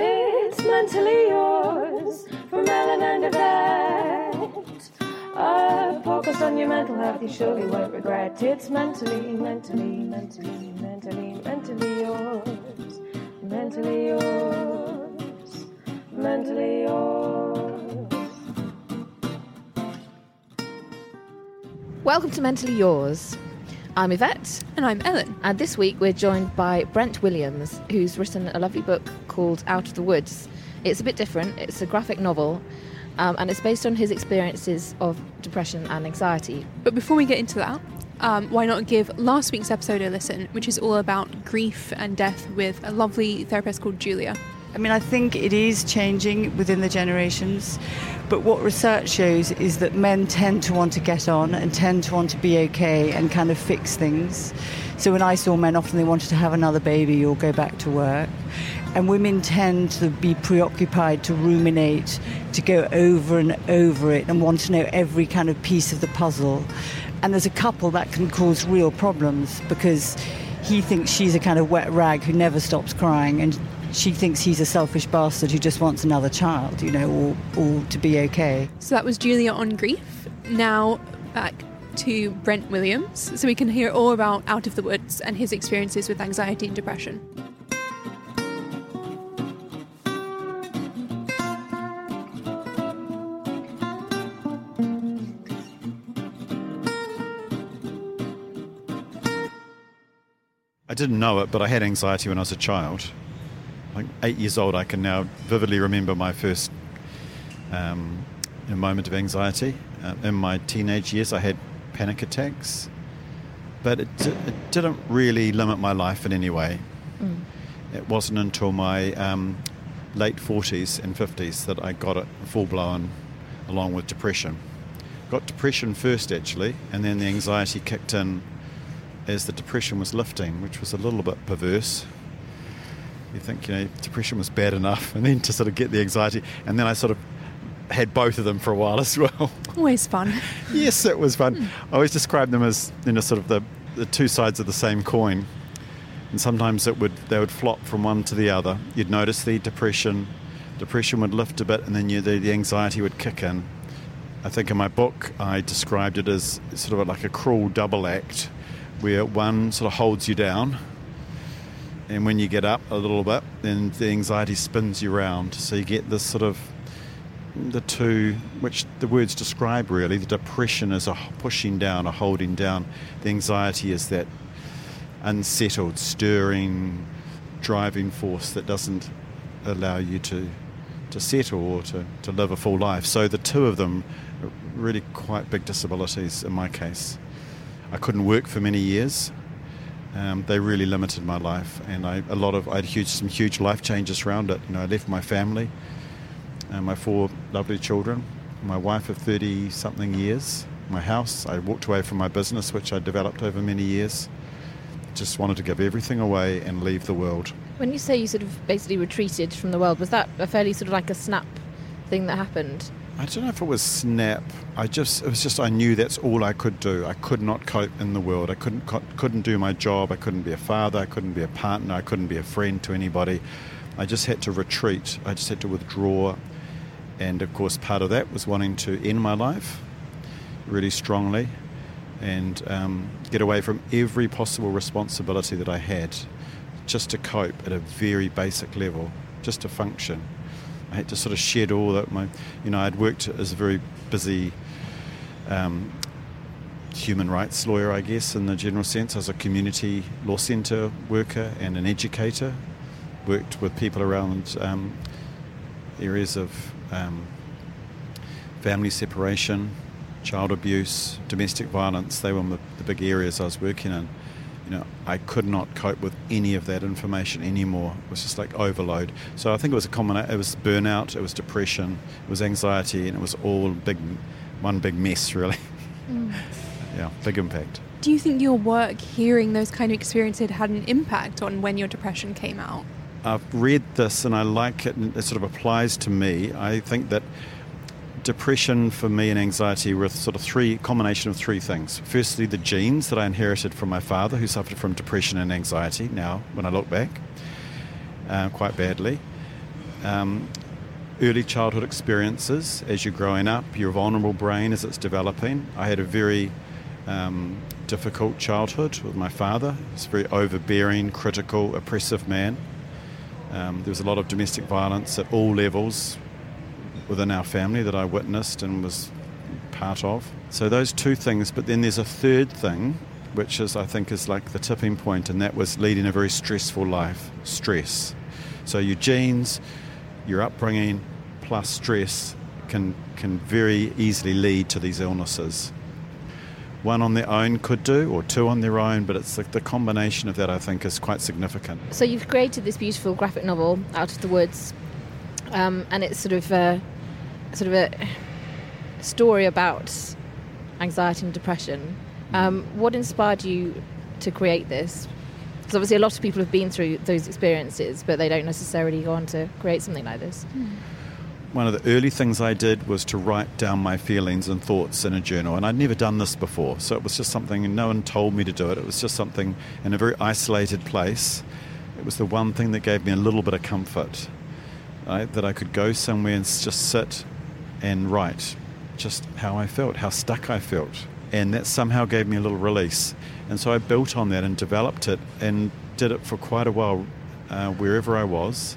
It's mentally yours from Ellen and Yvette. A focus on your mental health, you surely won't regret. It's mentally, mentally, mentally, mentally, mentally yours. Mentally yours. Mentally yours. Welcome to Mentally Yours. I'm Yvette, And I'm Ellen. and this week we're joined by Brent Williams, who's written a lovely book called Out of the Woods. It's a bit different, it's a graphic novel, um, and it's based on his experiences of depression and anxiety. But before we get into that, um, why not give last week's episode a listen, which is all about grief and death with a lovely therapist called Julia. I mean, I think it is changing within the generations, but what research shows is that men tend to want to get on and tend to want to be okay and kind of fix things. So when I saw men, often they wanted to have another baby or go back to work. And women tend to be preoccupied, to ruminate, to go over and over it and want to know every kind of piece of the puzzle. And there's a couple that can cause real problems because he thinks she's a kind of wet rag who never stops crying and she thinks he's a selfish bastard who just wants another child, you know, or, or to be okay. So that was Julia on grief. Now back to Brent Williams, so we can hear all about Out of the Woods and his experiences with anxiety and depression. I didn't know it, but I had anxiety when I was a child. Like eight years old, I can now vividly remember my first um, moment of anxiety. Uh, in my teenage years, I had panic attacks, but it, di- it didn't really limit my life in any way. It wasn't until my um, late 40s and 50s that I got it full blown, along with depression. Got depression first, actually, and then the anxiety kicked in as the depression was lifting, which was a little bit perverse. You think, you know, depression was bad enough, and then to sort of get the anxiety, and then I sort of had both of them for a while as well. Always fun. yes, it was fun. Hmm. I always describe them as, you know, sort of the, the two sides of the same coin. And sometimes it would they would flop from one to the other. You'd notice the depression, depression would lift a bit, and then you, the, the anxiety would kick in. I think in my book I described it as sort of like a cruel double act, where one sort of holds you down, and when you get up a little bit, then the anxiety spins you round. So you get this sort of the two, which the words describe really. The depression is a pushing down, a holding down. The anxiety is that unsettled, stirring, driving force that doesn't allow you to to settle or to, to live a full life. So the two of them are really quite big disabilities in my case. I couldn't work for many years. Um, they really limited my life, and I a lot of I had huge some huge life changes around it. You know, I left my family, and my four lovely children, my wife of thirty something years, my house. I walked away from my business, which I developed over many years. Just wanted to give everything away and leave the world. When you say you sort of basically retreated from the world, was that a fairly sort of like a snap thing that happened? I don't know if it was snap. I just it was just I knew that's all I could do. I could not cope in the world. I couldn't couldn't do my job. I couldn't be a father. I couldn't be a partner. I couldn't be a friend to anybody. I just had to retreat. I just had to withdraw. And of course, part of that was wanting to end my life really strongly and um, get away from every possible responsibility that I had just to cope at a very basic level, just to function. I had to sort of shed all that my, you know, I'd worked as a very busy um, human rights lawyer, I guess, in the general sense. I was a community law centre worker and an educator. Worked with people around um, areas of um, family separation, child abuse, domestic violence. They were the, the big areas I was working in you know, I could not cope with any of that information anymore. It was just like overload. So I think it was a common. It was burnout. It was depression. It was anxiety, and it was all big, one big mess, really. Mm. yeah, big impact. Do you think your work, hearing those kind of experiences, had an impact on when your depression came out? I've read this and I like it, and it sort of applies to me. I think that depression for me and anxiety were sort of three combination of three things. Firstly, the genes that I inherited from my father, who suffered from depression and anxiety. Now, when I look back, uh, quite badly. Um, early childhood experiences as you're growing up, your vulnerable brain as it's developing. I had a very um, difficult childhood with my father. He's a very overbearing, critical, oppressive man. Um, there was a lot of domestic violence at all levels, within our family that I witnessed and was part of. So those two things, but then there's a third thing, which is I think is like the tipping point, and that was leading a very stressful life. Stress. So your genes, your upbringing, plus stress can can very easily lead to these illnesses. One on their own could do, or two on their own, but it's like the combination of that I think is quite significant. So you've created this beautiful graphic novel, Out of the Woods, um, and it's sort of uh, sort of a story about anxiety and depression. Um, what inspired you to create this? Because obviously, a lot of people have been through those experiences, but they don't necessarily go on to create something like this. Mm. One of the early things I did was to write down my feelings and thoughts in a journal, and I'd never done this before, so it was just something, and no one told me to do it. It was just something in a very isolated place. It was the one thing that gave me a little bit of comfort, right? that I could go somewhere and just sit and write just how I felt, how stuck I felt. And that somehow gave me a little release. And so I built on that and developed it and did it for quite a while uh, wherever I was.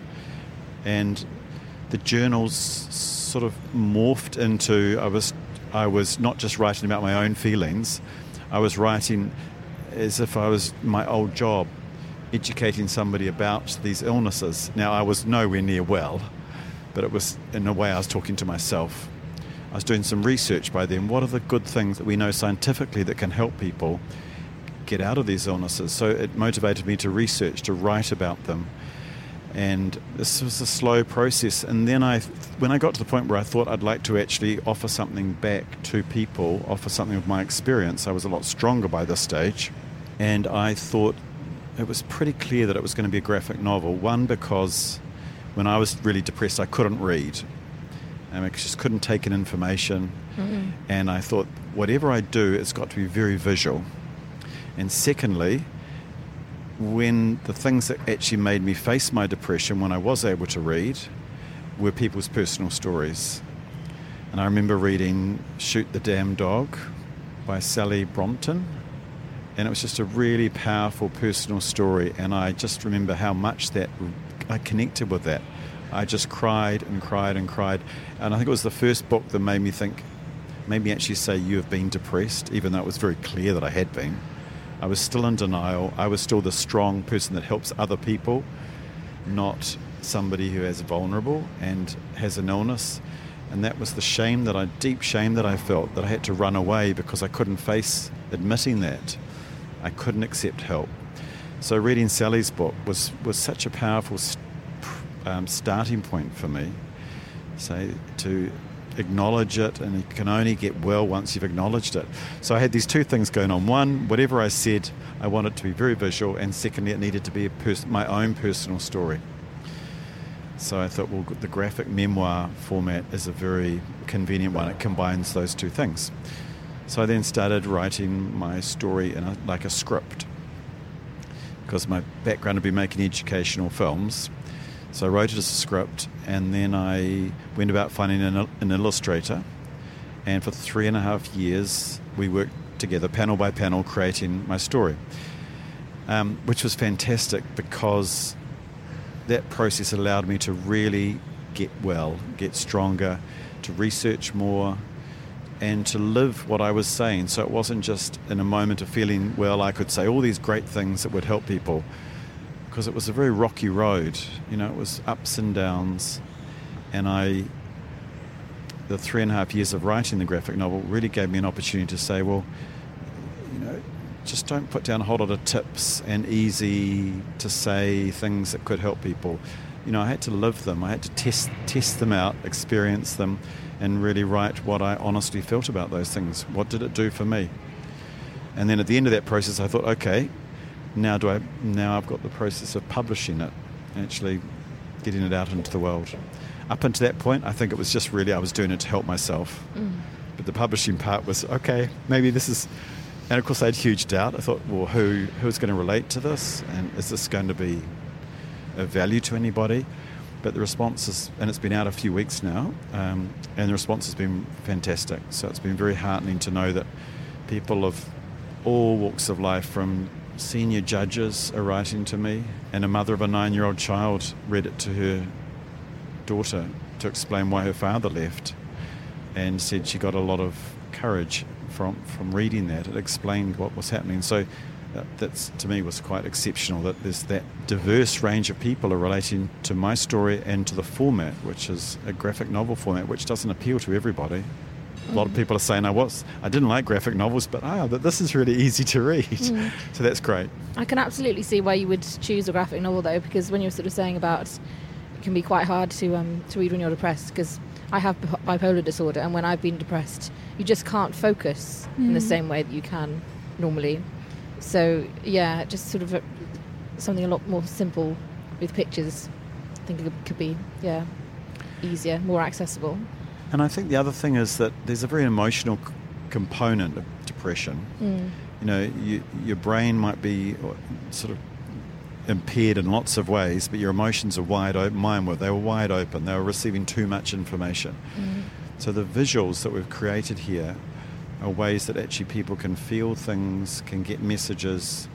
And the journals sort of morphed into I was I was not just writing about my own feelings, I was writing as if I was my old job, educating somebody about these illnesses. Now I was nowhere near well but it was in a way I was talking to myself. I was doing some research by then. What are the good things that we know scientifically that can help people get out of these illnesses? So it motivated me to research, to write about them. And this was a slow process. And then I, when I got to the point where I thought I'd like to actually offer something back to people, offer something of my experience, I was a lot stronger by this stage. And I thought it was pretty clear that it was going to be a graphic novel. One, because when I was really depressed, I couldn't read. and I just couldn't take in information. Mm-hmm. And I thought, whatever I do, it's got to be very visual. And secondly, when the things that actually made me face my depression when I was able to read were people's personal stories. And I remember reading Shoot the Damn Dog by Sally Brampton. And it was just a really powerful personal story. And I just remember how much that I connected with that. I just cried and cried and cried. And I think it was the first book that made me think, made me actually say, You have been depressed, even though it was very clear that I had been. I was still in denial. I was still the strong person that helps other people, not somebody who is vulnerable and has an illness. And that was the shame that I, deep shame that I felt, that I had to run away because I couldn't face admitting that. I couldn't accept help. So reading Sally's book was, was such a powerful um, starting point for me. So to acknowledge it, and you can only get well once you've acknowledged it. So I had these two things going on. One, whatever I said, I wanted to be very visual, and secondly, it needed to be pers- my own personal story. So I thought, well, the graphic memoir format is a very convenient one. It combines those two things. So I then started writing my story in a, like a script because my background had been making educational films. So I wrote it as a script, and then I went about finding an, an illustrator. And for three and a half years, we worked together, panel by panel, creating my story, um, which was fantastic because that process allowed me to really get well, get stronger, to research more, and to live what I was saying. So it wasn't just in a moment of feeling well, I could say all these great things that would help people, because it was a very rocky road. You know, it was ups and downs, and I. The three and a half years of writing the graphic novel really gave me an opportunity to say, well, you know, just don't put down a whole lot of tips and easy to say things that could help people. You know, I had to live them. I had to test test them out, experience them, and really write what I honestly felt about those things. What did it do for me? And then at the end of that process, I thought, okay, now do I? Now I've got the process of publishing it, actually getting it out into the world. Up until that point, I think it was just really I was doing it to help myself. Mm. But the publishing part was okay. Maybe this is and of course, I had huge doubt. I thought, well, who who's going to relate to this, and is this going to be of value to anybody? But the response is, and it's been out a few weeks now, um, and the response has been fantastic. So it's been very heartening to know that people of all walks of life, from senior judges, are writing to me, and a mother of a nine-year-old child read it to her daughter to explain why her father left, and said she got a lot of courage from from reading that. It explained what was happening. So that that's, to me was quite exceptional that there's that diverse range of people are relating to my story and to the format, which is a graphic novel format, which doesn't appeal to everybody. A lot of people are saying, "I was, I didn't like graphic novels, but ah, but this is really easy to read." Mm. So that's great. I can absolutely see why you would choose a graphic novel though, because when you're sort of saying about it can be quite hard to um, to read when you're depressed. Because I have bipolar disorder, and when I've been depressed, you just can't focus in the Mm. same way that you can normally. So yeah, just sort of a, something a lot more simple with pictures. I think it could be yeah easier, more accessible. And I think the other thing is that there's a very emotional c- component of depression. Mm. You know, you, your brain might be uh, sort of impaired in lots of ways, but your emotions are wide open. Mine were. They were wide open. They were receiving too much information. Mm. So the visuals that we've created here are ways that actually people can feel things, can get messages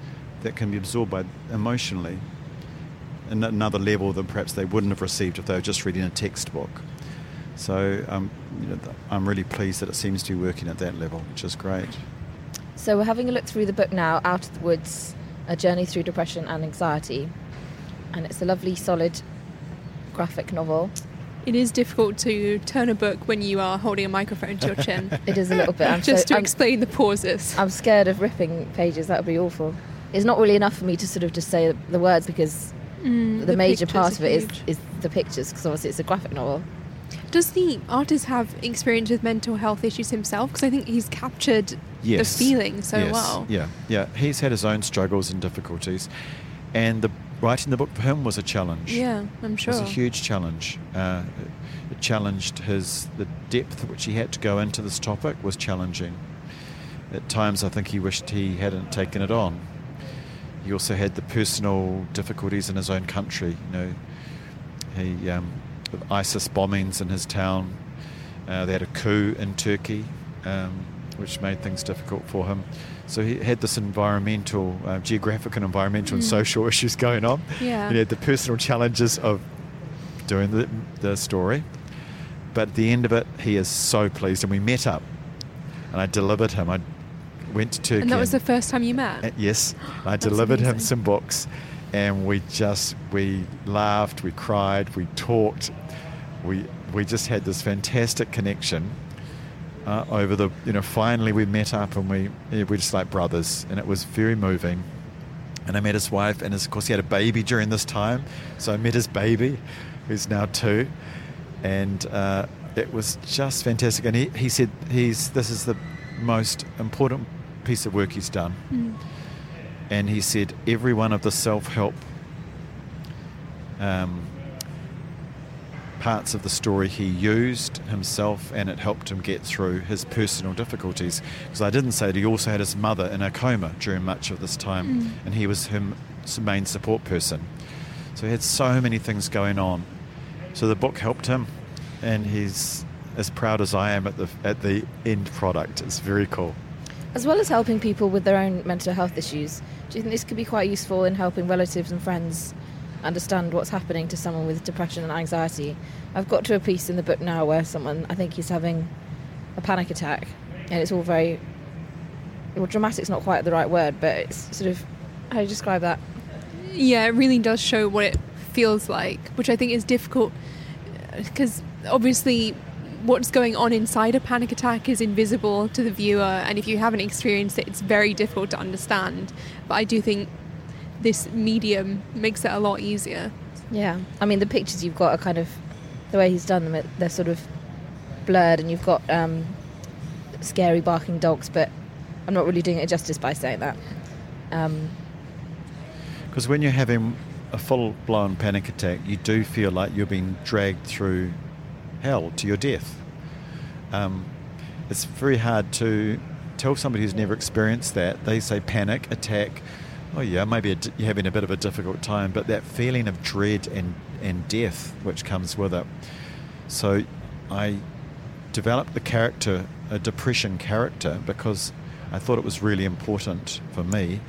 that can be absorbed by emotionally in another level than perhaps they wouldn't have received if they were just reading a textbook. So um, you know, I'm really pleased that it seems to be working at that level, which is great. So we're having a look through the book now, Out of the Woods, A Journey Through Depression and Anxiety. And it's a lovely, solid graphic novel. It is difficult to turn a book when you are holding a microphone to your chin. It is a little bit. I'm Just so, to I'm, explain the pauses. I'm scared of ripping pages. That would be awful. It's not really enough for me to sort of just say the words because Mm, the, major part of it is, is the pictures because obviously it's a graphic novel. Does the artist have experience with mental health issues himself? Because I think he's captured Yes. the feeling so Yes. well. Yeah, yeah. He's had his own struggles and difficulties, and the writing the book for him was a challenge. Yeah, I'm sure. It was a huge challenge. Uh, it, it challenged his the depth which he had to go into this topic was challenging. At times, I think he wished he hadn't taken it on. He also had the personal difficulties in his own country. You know, he um, ISIS bombings in his town. Uh, they had a coup in Turkey, um, which made things difficult for him. So he had this environmental, uh, geographic and environmental and Mm. social issues going on. Yeah. He had the personal challenges of doing the, the story. But at the end of it, he is so pleased. And we met up, and I delivered him. I went to Turkey. and that was the first time you met. uh, yes, I delivered him some books, and we just we laughed, we cried, we talked, we we just had this fantastic connection. Uh, over the you know finally we met up and we yeah, we're just like brothers and it was very moving and I met his wife and his, of course he had a baby during this time so I met his baby who's now two and uh, it was just fantastic. And he, he said he's this is the most important piece of work he's done. And he said every one of the self help um, parts of the story he used himself and it helped him get through his personal difficulties. Because I didn't say that he also had his mother in a coma during much of this time mm. and he was his main support person. So he had so many things going on. So the book helped him and he's as proud as I am at the at the end product. It's very cool. As well as helping people with their own mental health issues, do you think this could be quite useful in helping relatives and friends understand what's happening to someone with depression and anxiety? I've got to a piece in the book now where someone, I think he's having a panic attack, and it's all very. Well, dramatic's not quite the right word, but it's sort of. How do you describe that? Yeah, it really does show what it feels like, which I think is difficult because obviously what's going on inside a panic attack is invisible to the viewer, and if you haven't experienced it, it's very difficult to understand. But I do think this medium makes it a lot easier. Yeah, I mean the pictures you've got are kind of the way he's done them. They're sort of blurred, and you've got um, scary barking dogs. But I'm not really doing it justice by saying that. Um, Because when you're having a full blown panic attack, you do feel like you're being dragged through hell to your death. Um, it's very hard to tell somebody who's never experienced that. They say panic, attack. Oh, yeah, maybe you're having a bit of a difficult time, but that feeling of dread and, and death which comes with it. So I developed the character, a depression character, because I thought it was really important for me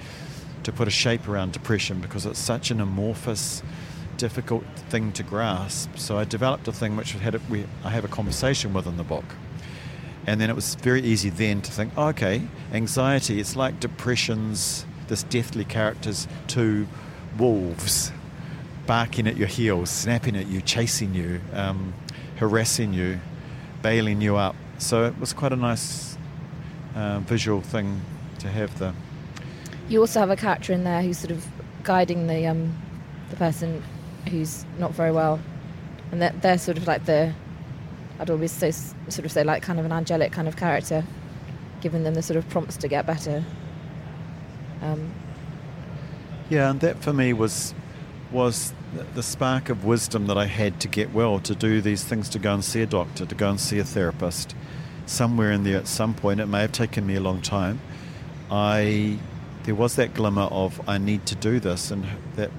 to put a shape around depression because it's such an amorphous, difficult thing to grasp. So I developed a thing which had we, I have a conversation with in the book. And then it was very easy then to think, oh, okay, anxiety, it's like depression's, this deathly character's two wolves barking at your heels, snapping at you, chasing you, um, harassing you, bailing you up. So it was quite a nice uh, visual thing to have there. you also have a character in there who's sort of guiding the um, the person who's not very well, and they're, they're sort of like the I'd always say sort of say like kind of an angelic kind of character, giving them the sort of prompts to get better. Um, Yeah, and that for me was was the- spark of wisdom that I had to get well, to do these things, to go and see a doctor, to go and see a therapist. Somewhere in there, at some point, it may have taken me a long time. I there was that glimmer of I need to do this, and that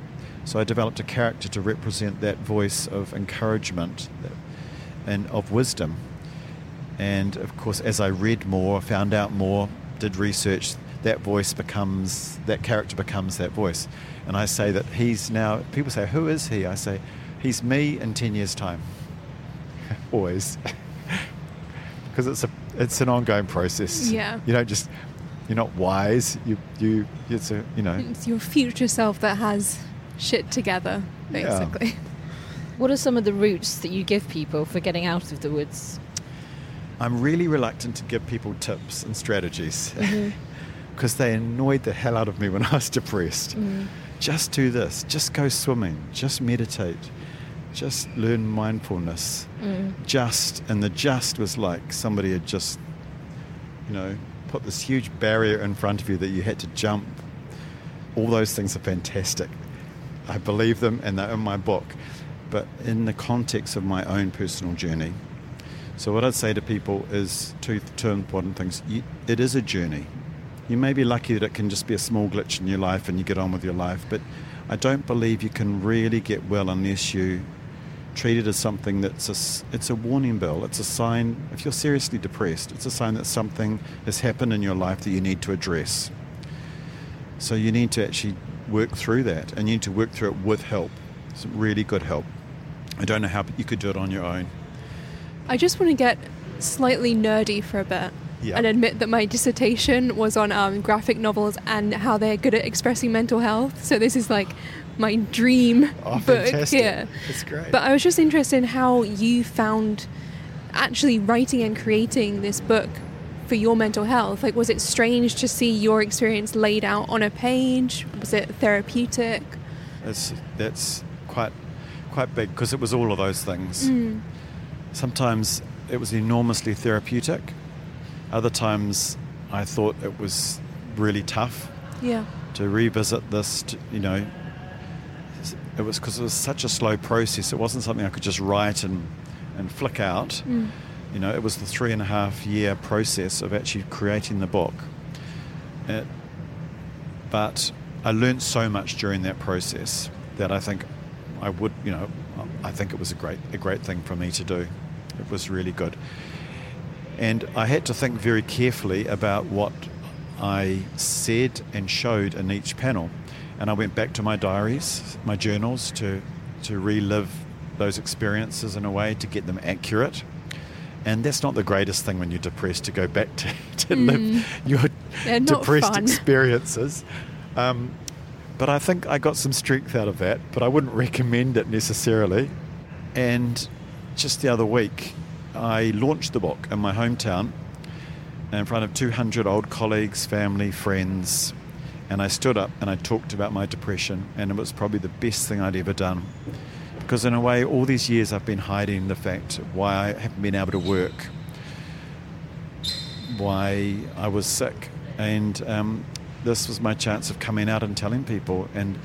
so I developed a character to represent that voice of encouragement and of wisdom. And of course, as I read more, found out more, did research, that voice becomes, that character becomes that voice. And I say that he's now, people say, who is he? I say, he's me in 10 years' time. Always. Because it's, a, it's an ongoing process. Yeah. You don't just, you're not wise. You, you, it's a, you know, It's your future self that has shit together, Yeah. basically. what are some of the routes that you give people for getting out of the woods? I'm really reluctant to give people tips and strategies mm-hmm. because they annoyed the hell out of me when I was depressed. Mm. Just do this, just go swimming, just meditate, just learn mindfulness. Mm. Just, and the just was like somebody had just, you know, put this huge barrier in front of you that you had to jump. All those things are fantastic. I believe them and they're in my book. But in the context of my own personal journey, so what I'd say to people is two, two important things. You, it is a journey. You may be lucky that it can just be a small glitch in your life and you get on with your life, but I don't believe you can really get well unless you treat it as something that's a, it's a warning bell. It's a sign, if you're seriously depressed, it's a sign that something has happened in your life that you need to address. So you need to actually work through that and you need to work through it with help, some really good help. I don't know how you could do it on your own. I just want to get slightly nerdy for a bit Yeah. and admit that my dissertation was on um, graphic novels and how they're good at expressing mental health. So this is like my dream Oh, book fantastic. here. That's great. But I was just interested in how you found actually writing and creating this book for your mental health. Like, was it strange to see your experience laid out on a page? Was it therapeutic? That's that's quite quite big because it was all of those things. Sometimes it was enormously therapeutic. Other times, I thought it was really tough Yeah. to revisit this. To, you know, it was because it was such a slow process. It wasn't something I could just write and and flick out. Mm. You know, it was the three and a half year process of actually creating the book. It, but I learned so much during that process that I think I would, you know, I think it was a great, a great thing for me to do. It was really good. And I had to think very carefully about what I said and showed in each panel. And I went back to my diaries, my journals, to, to relive those experiences in a way to get them accurate. And that's not the greatest thing when you're depressed to go back to, to live your depressed fun. experiences. Um, but I think I got some strength out of that, but I wouldn't recommend it necessarily. And just the other week, I launched the book in my hometown in front of 200 old colleagues, family, friends. And I stood up and I talked about my depression, and it was probably the best thing I'd ever done. Because, in a way, all these years I've been hiding the fact why I haven't been able to work, why I was sick. And um, this was my chance of coming out and telling people. And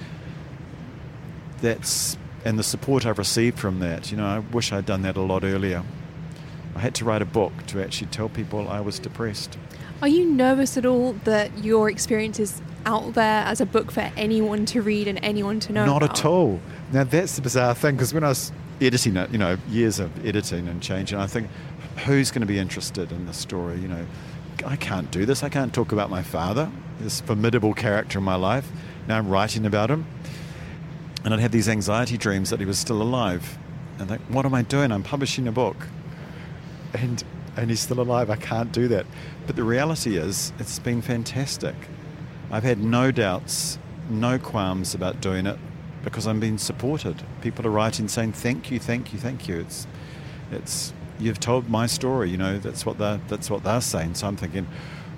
that's and the support I've received from that. You know, I wish I'd done that a lot earlier. I had to write a book to actually tell people I was depressed. Are you nervous at all that your experience is out there as a book for anyone to read and anyone to know? Not about? at all. Now that's the bizarre thing because when I was editing it, you know, years of editing and changing, I think, who's going to be interested in this story? You know, I can't do this. I can't talk about my father, this formidable character in my life. Now I'm writing about him, and I'd have these anxiety dreams that he was still alive. And like, what am I doing? I'm publishing a book, and and he's still alive. I can't do that. But the reality is, it's been fantastic. I've had no doubts, no qualms about doing it because I'm being supported. People are writing saying thank you, thank you, thank you. It's it's you've told my story, you know, that's what they that's what they're saying. So I'm thinking,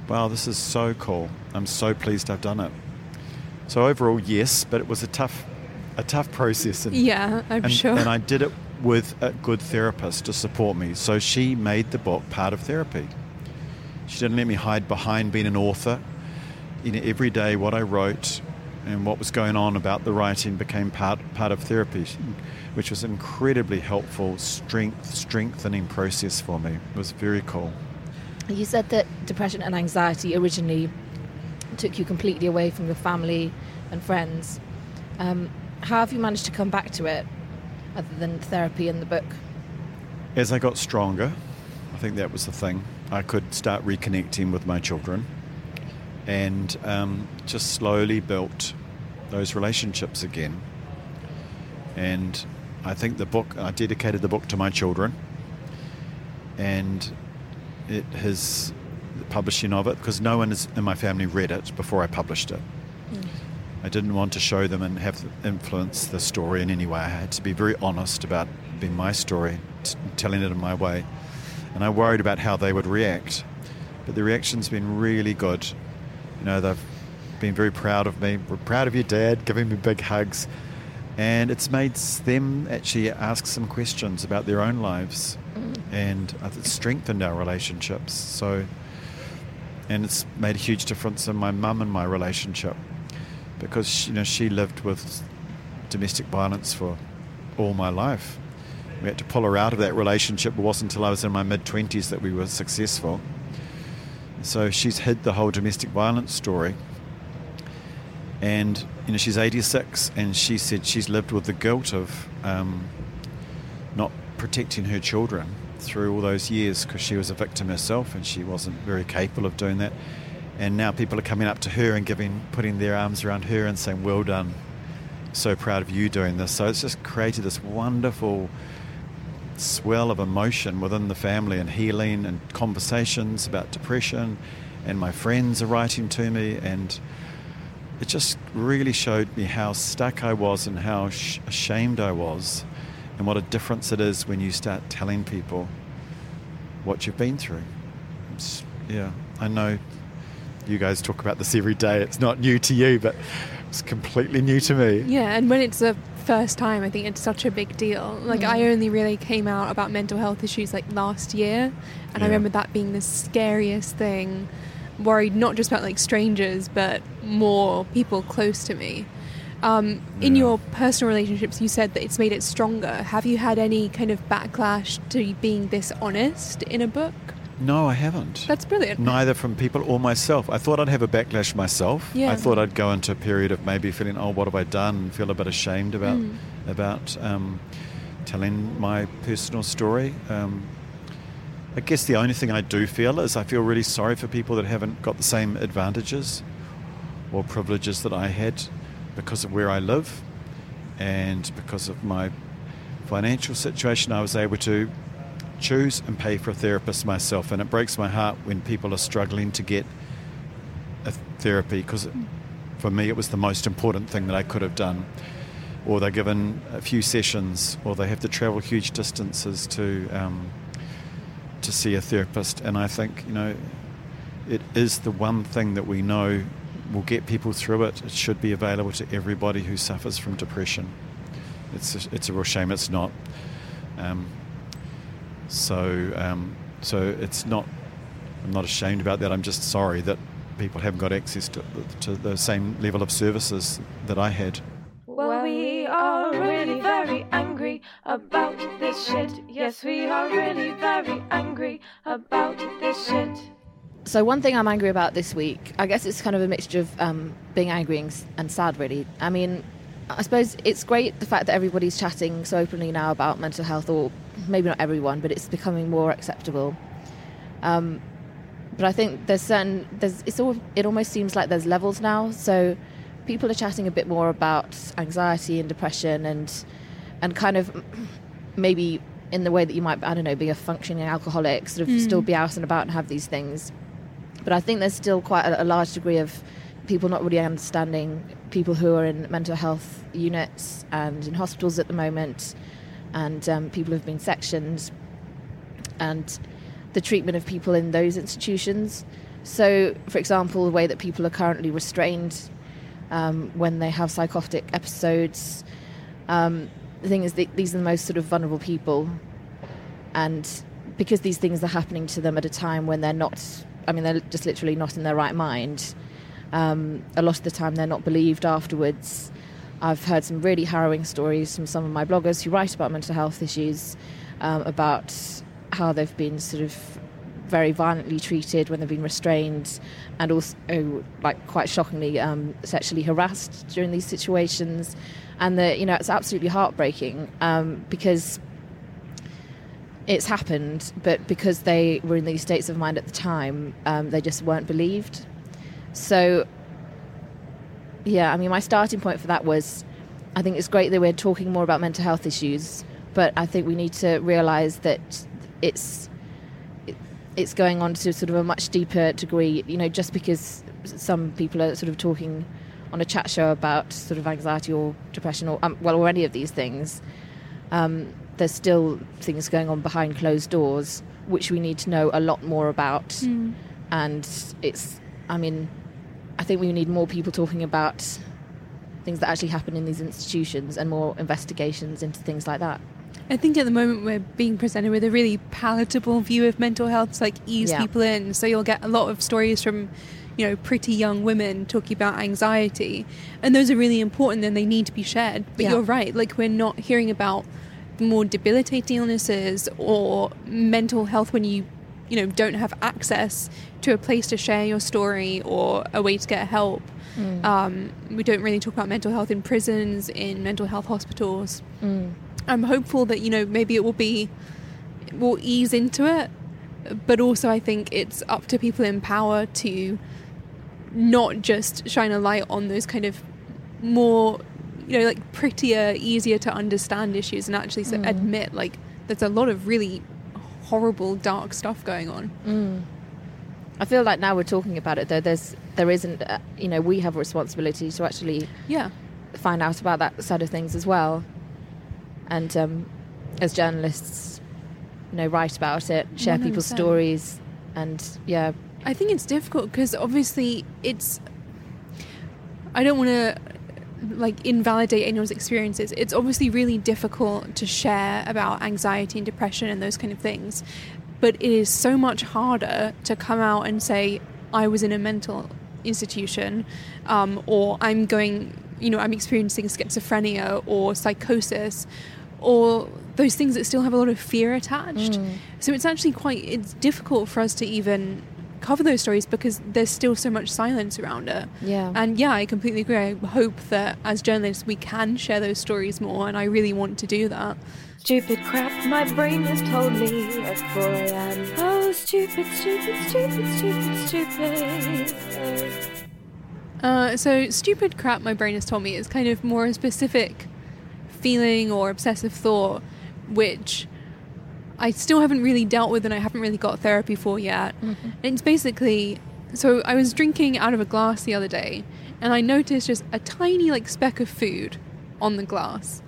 wow, this is so cool. I'm so pleased I've done it. So overall, yes, but it was a tough a tough process and Yeah, I'm and, sure. and I did it with a good therapist to support me. So she made the book part of therapy. She didn't let me hide behind being an author. You know, every day what I wrote and what was going on about the writing became part part of therapy, which was an incredibly helpful, strength strengthening process for me. It was very cool. You said that depression and anxiety originally took you completely away from your family and friends. Um, how have you managed to come back to it, other than therapy in the book? As I got stronger, I think that was the thing. I could start reconnecting with my children and um, just slowly built those relationships again. And I think the book, I dedicated the book to my children and it has, the publishing of it, because no one in my family read it before I published it. I didn't want to show them and have influence the story in any way. I had to be very honest about being my story, t- telling it in my way. And I worried about how they would react. But the reaction's been really good. You know, they've been very proud of me. We're proud of your dad, giving me big hugs. And it's made them actually ask some questions about their own lives. Mm. And uh, it's strengthened our relationships. So, and it's made a huge difference in my mum and my relationship because you know she lived with domestic violence for all my life. We had to pull her out of that relationship. It wasn't until I was in my mid twenties that we were successful. So she's hid the whole domestic violence story. And you know she's 86, and she said she's lived with the guilt of um, not protecting her children through all those years because she was a victim herself, and she wasn't very capable of doing that and now people are coming up to her and giving putting their arms around her and saying well done. So proud of you doing this. So it's just created this wonderful swell of emotion within the family and healing and conversations about depression. And my friends are writing to me. And it just really showed me how stuck I was and how sh- ashamed I was and what a difference it is when you start telling people what you've been through. It's, yeah I know you guys talk about this every day. It's not new to you, but it's completely new to me. Yeah, and when it's a first time, I think it's such a big deal. Like Mm. I only really came out about mental health issues like last year, and I remember that being the scariest thing. Worried not just about like strangers, but more people close to me. Um, in Yeah. your personal relationships, you said that it's made it stronger. Have you had any kind of backlash to being this honest in a book? No, I haven't. That's brilliant. Neither from people or myself. I thought I'd have a backlash myself. Yeah. I thought I'd go into a period of maybe feeling, oh, what have I done? And feel a bit ashamed about Mm. about um, telling my personal story. Um, I guess the only thing I do feel is I feel really sorry for people that haven't got the same advantages or privileges that I had because of where I live and because of my financial situation. I was able to choose and pay for a therapist myself, and it breaks my heart when people are struggling to get a therapy because for me it was the most important thing that I could have done. Or they're given a few sessions, or they have to travel huge distances to um, to see a therapist. And I think you know it is the one thing that we know will get people through it. It should be available to everybody who suffers from depression. It's a, it's a real shame it's not. Um, so um, so it's not. I'm not ashamed about that. I'm just sorry that people haven't got access to, to the same level of services that I had. Well, we are really very angry about this shit. Yes, we are really very angry about this shit. So one thing I'm angry about this week, I guess it's kind of a mixture of um, being angry and, and sad, really. I mean, I suppose it's great the fact that everybody's chatting so openly now about mental health, or maybe not everyone, but it's becoming more acceptable. Um, but I think there's certain there's it's all it almost seems like there's levels now. So people are chatting a bit more about anxiety and depression and and kind of maybe in the way that you might I don't know be a functioning alcoholic, sort of still be out and about and have these things. But I think there's still quite a, a large degree of people not really understanding people who are in mental health units and in hospitals at the moment, and um, people who've been sectioned, and the treatment of people in those institutions. So, for example, the way that people are currently restrained um, when they have psychotic episodes. Um, the thing is, that these are the most sort of vulnerable people, and because these things are happening to them at a time when they're not, I mean, they're just literally not in their right mind. Um, a lot of the time, they're not believed afterwards. I've heard some really harrowing stories from some of my bloggers who write about mental health issues, um, about how they've been sort of very violently treated when they've been restrained, and also, like quite shockingly, um, sexually harassed during these situations. And that you know, it's absolutely heartbreaking um, because it's happened, but because they were in these states of mind at the time, um, they just weren't believed. So, yeah, I mean, my starting point for that was I think it's great that we're talking more about mental health issues, but I think we need to realise that it's it's going on to sort of a much deeper degree. You know, just because some people are sort of talking on a chat show about sort of anxiety or depression or um, well, or any of these things, um, there's still things going on behind closed doors which we need to know a lot more about. And it's, I mean, I think we need more people talking about things that actually happen in these institutions and more investigations into things like that. I think at the moment we're being presented with a really palatable view of mental health to like ease Yeah. people in. So you'll get a lot of stories from, you know, pretty young women talking about anxiety. And those are really important and they need to be shared. But Yeah. you're right, like we're not hearing about the more debilitating illnesses or mental health when you, you know, don't have access to a place to share your story or a way to get help. Mm. Um, we don't really talk about mental health in prisons, in mental health hospitals. Mm. I'm hopeful that you know maybe it will be will ease into it, but also I think it's up to people in power to not just shine a light on those kind of more you know like prettier, easier to understand issues and actually so mm. admit like there's a lot of really horrible dark stuff going on. I feel like now we're talking about it though. There's there isn't uh, you know we have a responsibility to actually Yeah. find out about that side of things as well, and um, as journalists, you know, write about it, share people's 100%. stories, and yeah, I think it's difficult because obviously it's. I don't want to like invalidate anyone's experiences. It's obviously really difficult to share about anxiety and depression and those kind of things, but it is so much harder to come out and say I was in a mental institution, um, or I'm going, you know, I'm experiencing schizophrenia or psychosis, or those things that still have a lot of fear attached. So it's actually quite it's difficult for us to even cover those stories because there's still so much silence around it. Yeah. And yeah, I completely agree. I hope that as journalists we can share those stories more and I really want to do that. Stupid crap my brain has told me at 4 a.m. Oh, stupid, stupid, stupid, stupid, stupid. Uh, so stupid crap my brain has told me is kind of more a specific feeling or obsessive thought which I still haven't really dealt with and I haven't really got therapy for yet. And it's basically so I was drinking out of a glass the other day and I noticed just a tiny like speck of food on the glass.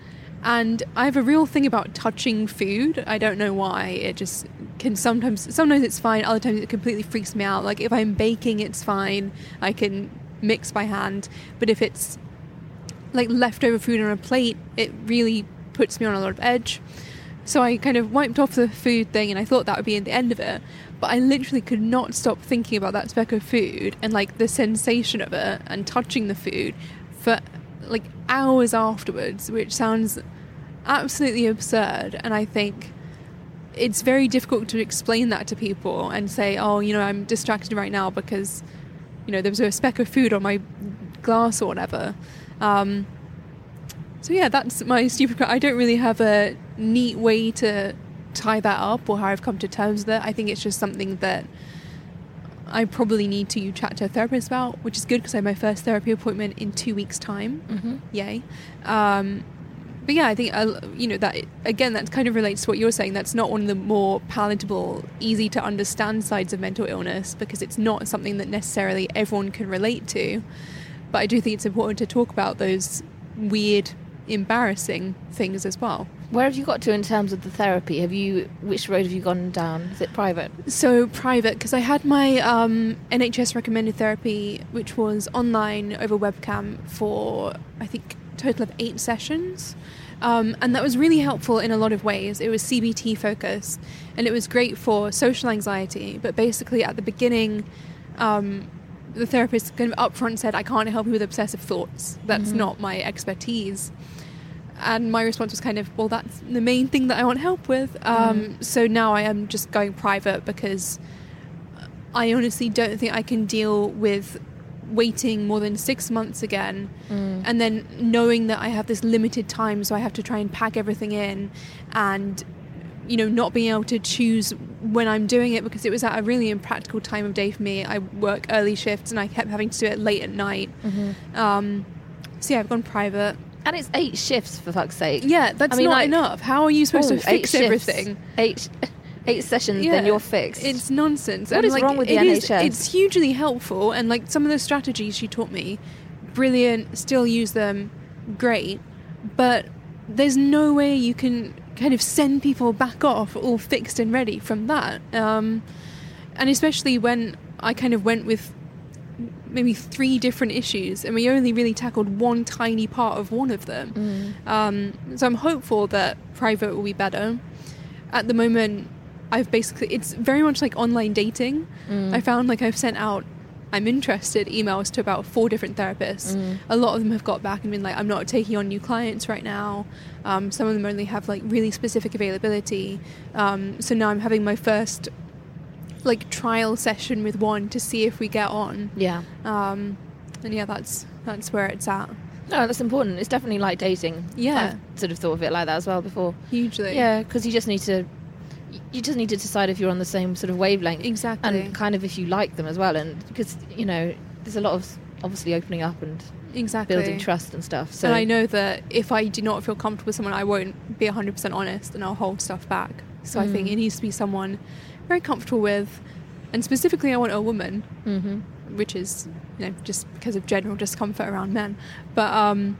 And I have a real thing about touching food. I don't know why. It just can sometimes sometimes it's fine, other times it completely freaks me out. Like if I'm baking it's fine. I can mix by hand, but if it's like leftover food on a plate, it really puts me on a lot of edge. So I kind of wiped off the food thing and I thought that would be the end of it. But I literally could not stop thinking about that speck of food and like the sensation of it and touching the food for like hours afterwards, which sounds absolutely absurd. And I think it's very difficult to explain that to people and say, oh, you know, I'm distracted right now because, you know, there was a speck of food on my glass or whatever. Um, so yeah, that's my stupid. I don't really have a neat way to tie that up or how I've come to terms with it. I think it's just something that I probably need to chat to a therapist about, which is good because I have my first therapy appointment in two weeks' time. Mm-hmm. Yay! Um, but yeah, I think uh, you know that again. That kind of relates to what you're saying. That's not one of the more palatable, easy to understand sides of mental illness because it's not something that necessarily everyone can relate to. But I do think it's important to talk about those weird, embarrassing things as well. Where have you got to in terms of the therapy? Have you which road have you gone down? Is it private? So private because I had my um, NHS recommended therapy, which was online over webcam for I think a total of eight sessions, um, and that was really helpful in a lot of ways. It was CBT focused, and it was great for social anxiety. But basically, at the beginning. Um, the therapist kind of upfront said, I can't help you with obsessive thoughts. That's not my expertise. And my response was kind of, well, that's the main thing that I want help with. Um, So now I am just going private because I honestly don't think I can deal with waiting more than six months again and then knowing that I have this limited time, so I have to try and pack everything in and you know, not being able to choose when I'm doing it because it was at a really impractical time of day for me. I work early shifts and I kept having to do it late at night. Um, so yeah, I've gone private. And it's eight shifts for fuck's sake. Yeah, that's I mean, not like- enough. How are you supposed Oh, to fix eight shifts, everything? Eight, eight sessions, Yeah, then you're fixed. It's nonsense. What and is like, wrong with the it is- NHS? It's hugely helpful, and like some of the strategies she taught me, brilliant. Still use them, great. But there's no way you can kind of send people back off all fixed and ready from that. Um, and especially when I kind of went with maybe three different issues and we only really tackled one tiny part of one of them. Um, so I'm hopeful that private will be better. At the moment, I've basically, it's very much like online dating. I found like I've sent out, I'm interested emails to about four different therapists. A lot of them have got back and been like, I'm not taking on new clients right now. Um, some of them only have like really specific availability. Um, so now I'm having my first like trial session with one to see if we get on. yeah. Um, and yeah, that's that's where it's at. No, that's important. It's definitely like dating. Yeah. I've sort of thought of it like that as well before. Hugely. Yeah, because you just need to, you just need to decide if you're on the same sort of wavelength. Exactly. And kind of if you like them as well. And because, you know, there's a lot of obviously opening up and Exactly. building trust and stuff. So and I know that if I do not feel comfortable with someone, I won't be 100% honest and I'll hold stuff back. So I think it needs to be someone very comfortable with. And specifically, I want a woman, Mhm. which is, you know, just because of general discomfort around men. But um,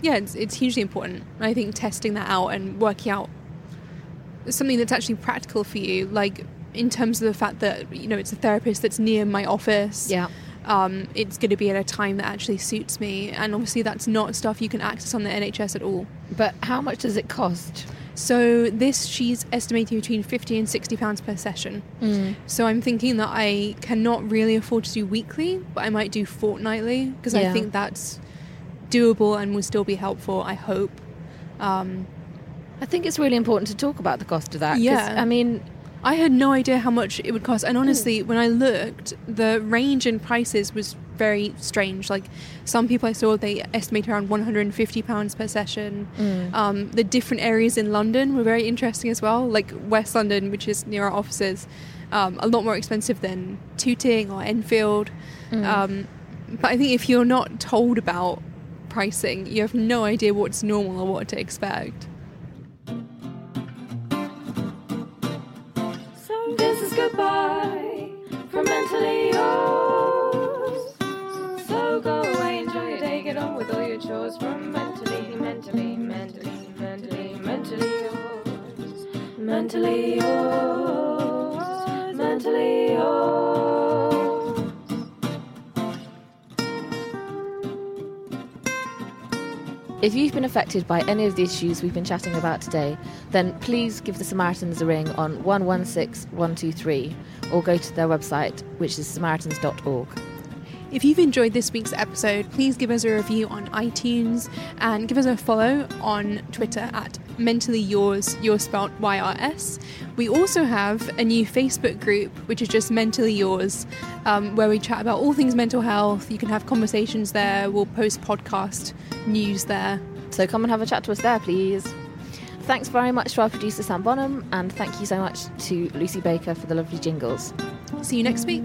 yeah, it's, it's hugely important. I think testing that out and working out something that's actually practical for you, like in terms of the fact that, you know, it's a therapist that's near my office. Yeah. um, it's going to be at a time that actually suits me. And obviously, that's not stuff you can access on the NHS at all. But how much does it cost? So this she's estimating between 50 and 60 pounds per session. So I'm thinking that I cannot really afford to do weekly, but I might do fortnightly because Yeah. I think that's doable and will still be helpful, I hope. Um, I think it's really important to talk about the cost of that. Yeah. I mean, I had no idea how much it would cost. And honestly, when I looked, the range in prices was very strange. Like some people I saw, they estimate around £150 per session. Um, the different areas in London were very interesting as well. Like West London, which is near our offices, um, a lot more expensive than Tooting or Enfield. Um, but I think if you're not told about pricing, you have no idea what's normal or what to expect. So this is goodbye from mentally yours. Go away, enjoy your day, get on with all your chores from mentally, mentally, mentally, mentally, mentally yours. Mentally yours. Mentally yours. if you've been affected by any of the issues we've been chatting about today, then please give the Samaritans a ring on 116123 or go to their website, which is samaritans.org. If you've enjoyed this week's episode, please give us a review on iTunes and give us a follow on Twitter at Mentally Yours, yours spelled Y-R-S. We also have a new Facebook group, which is just Mentally Yours, um, where we chat about all things mental health. You can have conversations there. We'll post podcast news there. So come and have a chat to us there, please. Thanks very much to our producer Sam Bonham, and thank you so much to Lucy Baker for the lovely jingles. See you next week.